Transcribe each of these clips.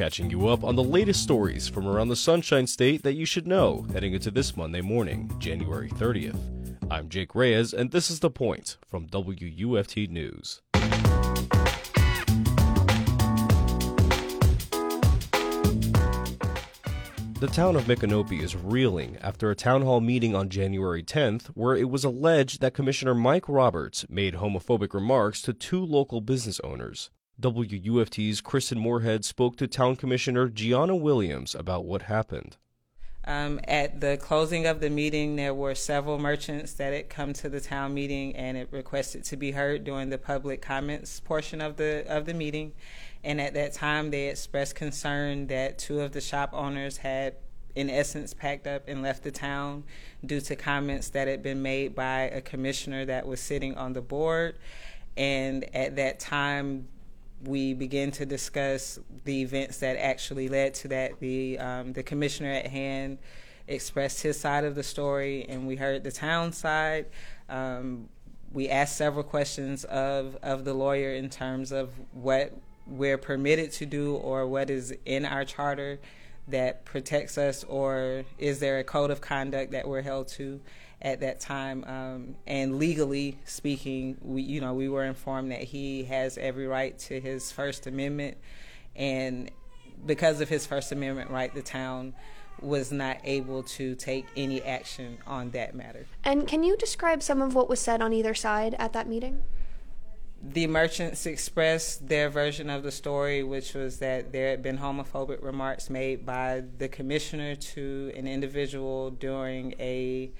catching you up on the latest stories from around the Sunshine State that you should know heading into this Monday morning, January 30th. I'm Jake Reyes, and this is The Point from WUFT News. The town of Micanopy is reeling after a town hall meeting on January 10th where it was alleged that Commissioner Mike Roberts made homophobic remarks to two local business owners. WUFT's Kristin Moorehead spoke to Town Commissioner Jiana Williams about what happened. Um, at the closing of the meeting, there were several merchants that had come to the town meeting and it requested to be heard during the public comments portion of the of the meeting. And at that time, they expressed concern that two of the shop owners had, in essence, packed up and left the town due to comments that had been made by a commissioner that was sitting on the board. And at that time, we began to discuss the events that actually led to that. The um, the commissioner at hand expressed his side of the story, and we heard the town side. Um, we asked several questions of of the lawyer in terms of what we're permitted to do or what is in our charter that protects us, or is there a code of conduct that we're held to at that time? Um, and legally speaking, we you know we were informed that he has every right to his First Amendment, and because of his First Amendment right, the town was not able to take any action on that matter. And can you describe some of what was said on either side at that meeting? The merchants expressed their version of the story, which was that there had been homophobic remarks made by the commissioner to an individual during a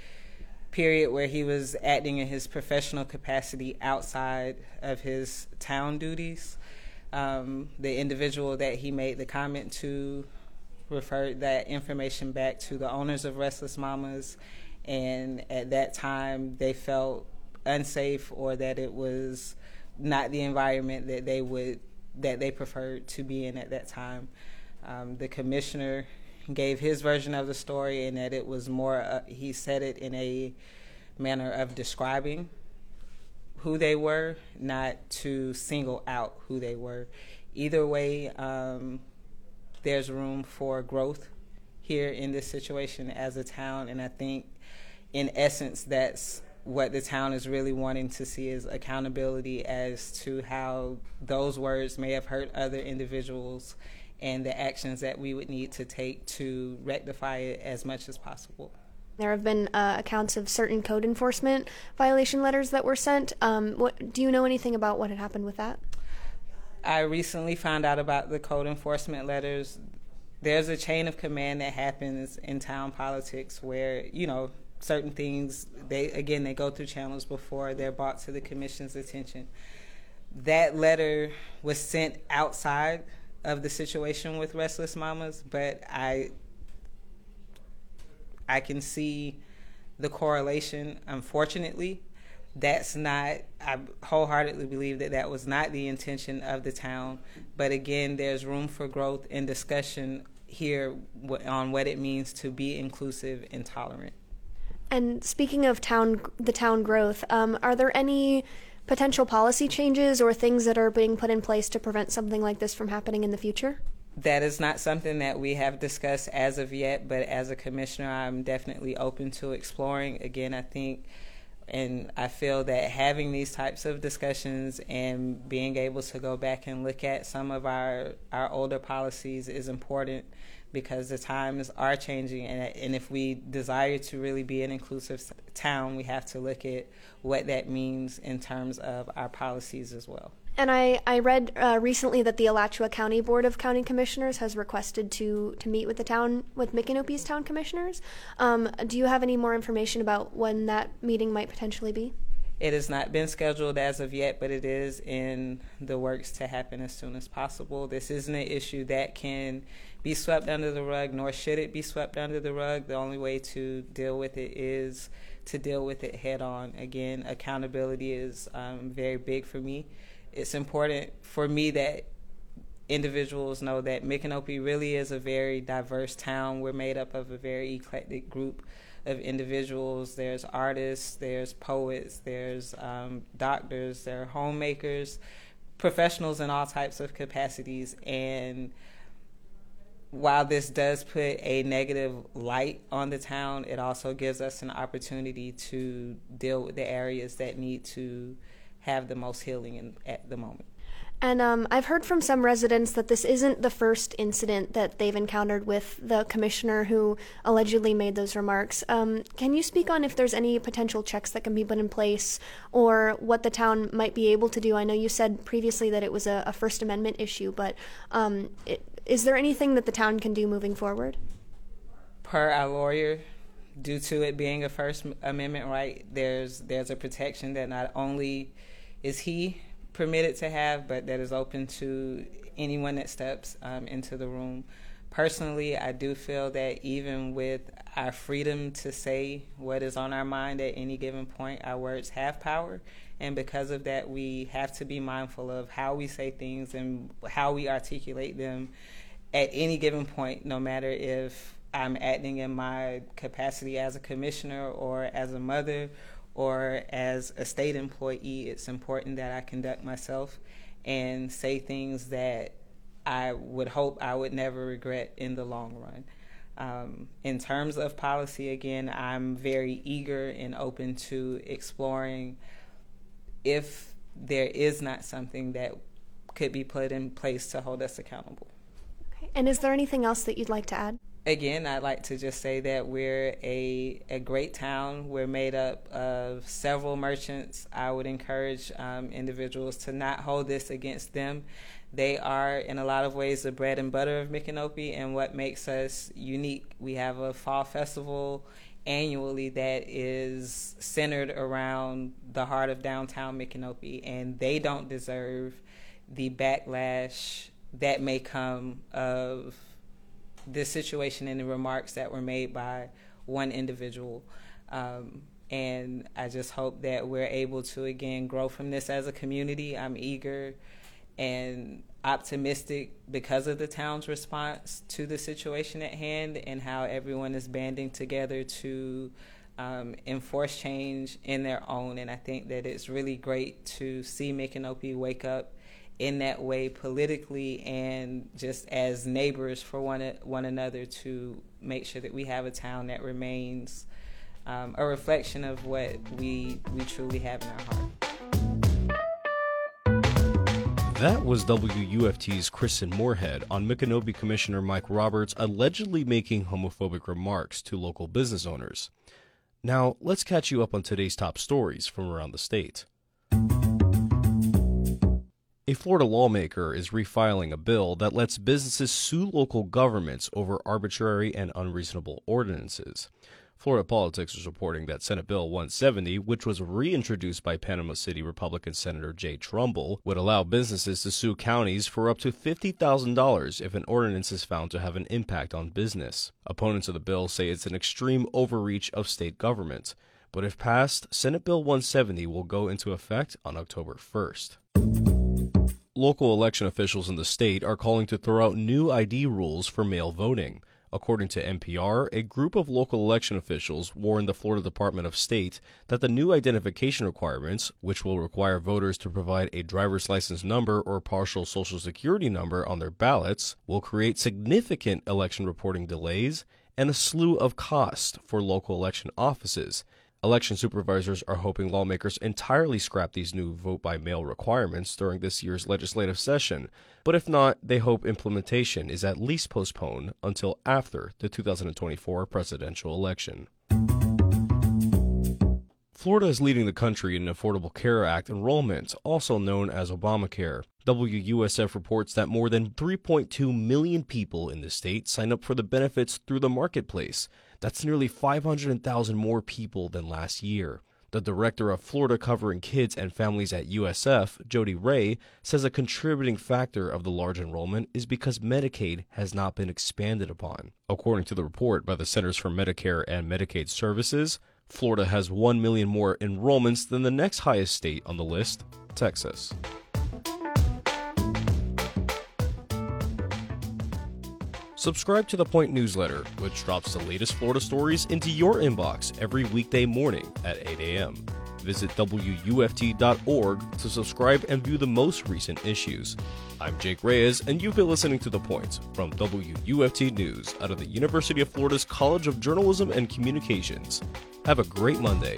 period where he was acting in his professional capacity outside of his town duties. Um, the individual that he made the comment to referred that information back to the owners of Restless Mamas, and at that time they felt unsafe or that it was not the environment that they would that they preferred to be in at that time. Um, the commissioner gave his version of the story, and that it was more. Uh, he said it in a manner of describing who they were, not to single out who they were. Either way, um, there's room for growth here in this situation as a town, and I think, in essence, that's what the town is really wanting to see is accountability as to how those words may have hurt other individuals and the actions that we would need to take to rectify it as much as possible. There have been uh, accounts of certain code enforcement violation letters that were sent. Um, what, do you know anything about what had happened with that? I recently found out about the code enforcement letters. There's a chain of command that happens in town politics where, you know, certain things they again they go through channels before they're brought to the commission's attention. That letter was sent outside of the situation with restless mamas but i i can see the correlation. Unfortunately that's not i wholeheartedly believe that that was not the intention of the town. But again there's room for growth and discussion here on what it means to be inclusive and tolerant and speaking of town, the town growth, um, are there any potential policy changes or things that are being put in place to prevent something like this from happening in the future? That is not something that we have discussed as of yet, but as a commissioner, I'm definitely open to exploring. Again, I think and I feel that having these types of discussions and being able to go back and look at some of our, our older policies is important because the times are changing and, and if we desire to really be an inclusive town we have to look at what that means in terms of our policies as well and I, I read uh, recently that the Alachua County Board of County Commissioners has requested to, to meet with the town with Micanopy's town commissioners. Um, do you have any more information about when that meeting might potentially be? It has not been scheduled as of yet, but it is in the works to happen as soon as possible. This isn't an issue that can be swept under the rug, nor should it be swept under the rug. The only way to deal with it is to deal with it head on. Again, accountability is um, very big for me. It's important for me that individuals know that Micanopy really is a very diverse town. We're made up of a very eclectic group of individuals. There's artists, there's poets, there's um, doctors, there are homemakers, professionals in all types of capacities, and while this does put a negative light on the town, it also gives us an opportunity to deal with the areas that need to have the most healing in, at the moment. And um, I've heard from some residents that this isn't the first incident that they've encountered with the commissioner who allegedly made those remarks. Um, can you speak on if there's any potential checks that can be put in place or what the town might be able to do? I know you said previously that it was a, a First Amendment issue, but um, it, is there anything that the town can do moving forward? Per our lawyer, due to it being a First Amendment right, there's there's a protection that not only is he permitted to have, but that is open to anyone that steps um, into the room. Personally, I do feel that even with our freedom to say what is on our mind at any given point, our words have power. And because of that, we have to be mindful of how we say things and how we articulate them at any given point, no matter if I'm acting in my capacity as a commissioner or as a mother or as a state employee, it's important that I conduct myself and say things that I would hope I would never regret in the long run. Um, in terms of policy, again, I'm very eager and open to exploring if there is not something that could be put in place to hold us accountable. Okay. And is there anything else that you'd like to add? Again, I'd like to just say that we're a, a great town. We're made up of several merchants. I would encourage um, individuals to not hold this against them. They are, in a lot of ways, the bread and butter of Micanopy and what makes us unique. We have a fall festival annually that is centered around the heart of downtown Micanopy, and they don't deserve the backlash that may come of this situation and the remarks that were made by one individual. Um, and I just hope that we're able to again grow from this as a community. I'm eager and optimistic because of the town's response to the situation at hand and how everyone is banding together to um, enforce change in their own. And I think that it's really great to see Micanopy wake up in that way politically and just as neighbors for one one another to make sure that we have a town that remains um, a reflection of what we we truly have in our heart. That was WUFT's Kristin Moorehead on Micanopy Commissioner Mike Roberts allegedly making homophobic remarks to local business owners. Now, let's catch you up on today's top stories from around the state. A Florida lawmaker is refiling a bill that lets businesses sue local governments over arbitrary and unreasonable ordinances. Florida Politics is reporting that Senate Bill 170, which was reintroduced by Panama City Republican Senator Jay Trumbull, would allow businesses to sue counties for up to $50,000 if an ordinance is found to have an impact on business. Opponents of the bill say it's an extreme overreach of state government, but if passed, Senate Bill 170 will go into effect on October 1st local election officials in the state are calling to throw out new ID rules for mail voting. According to NPR, a group of local election officials warned the Florida Department of State that the new identification requirements, which will require voters to provide a driver's license number or partial social security number on their ballots, will create significant election reporting delays and a slew of costs for local election offices, Election supervisors are hoping lawmakers entirely scrap these new vote by mail requirements during this year's legislative session, but if not, they hope implementation is at least postponed until after the 2024 presidential election. Florida is leading the country in Affordable Care Act enrollment, also known as Obamacare. WUSF reports that more than 3.2 million people in the state sign up for the benefits through the marketplace. That's nearly 500,000 more people than last year. The director of Florida Covering Kids and Families at USF, Jodi Ray, says a contributing factor of the large enrollment is because Medicaid has not been expanded upon. According to the report by the Centers for Medicare and Medicaid Services, Florida has 1 million more enrollments than the next highest state on the list, Texas. Subscribe to the Point newsletter, which drops the latest Florida stories into your inbox every weekday morning at 8 a.m. visit WUFT.org to subscribe and view the most recent issues. I'm Jake Reyes, and you've been listening to The Point from WUFT News out of the University of Florida's College of Journalism and Communications. Have a great Monday.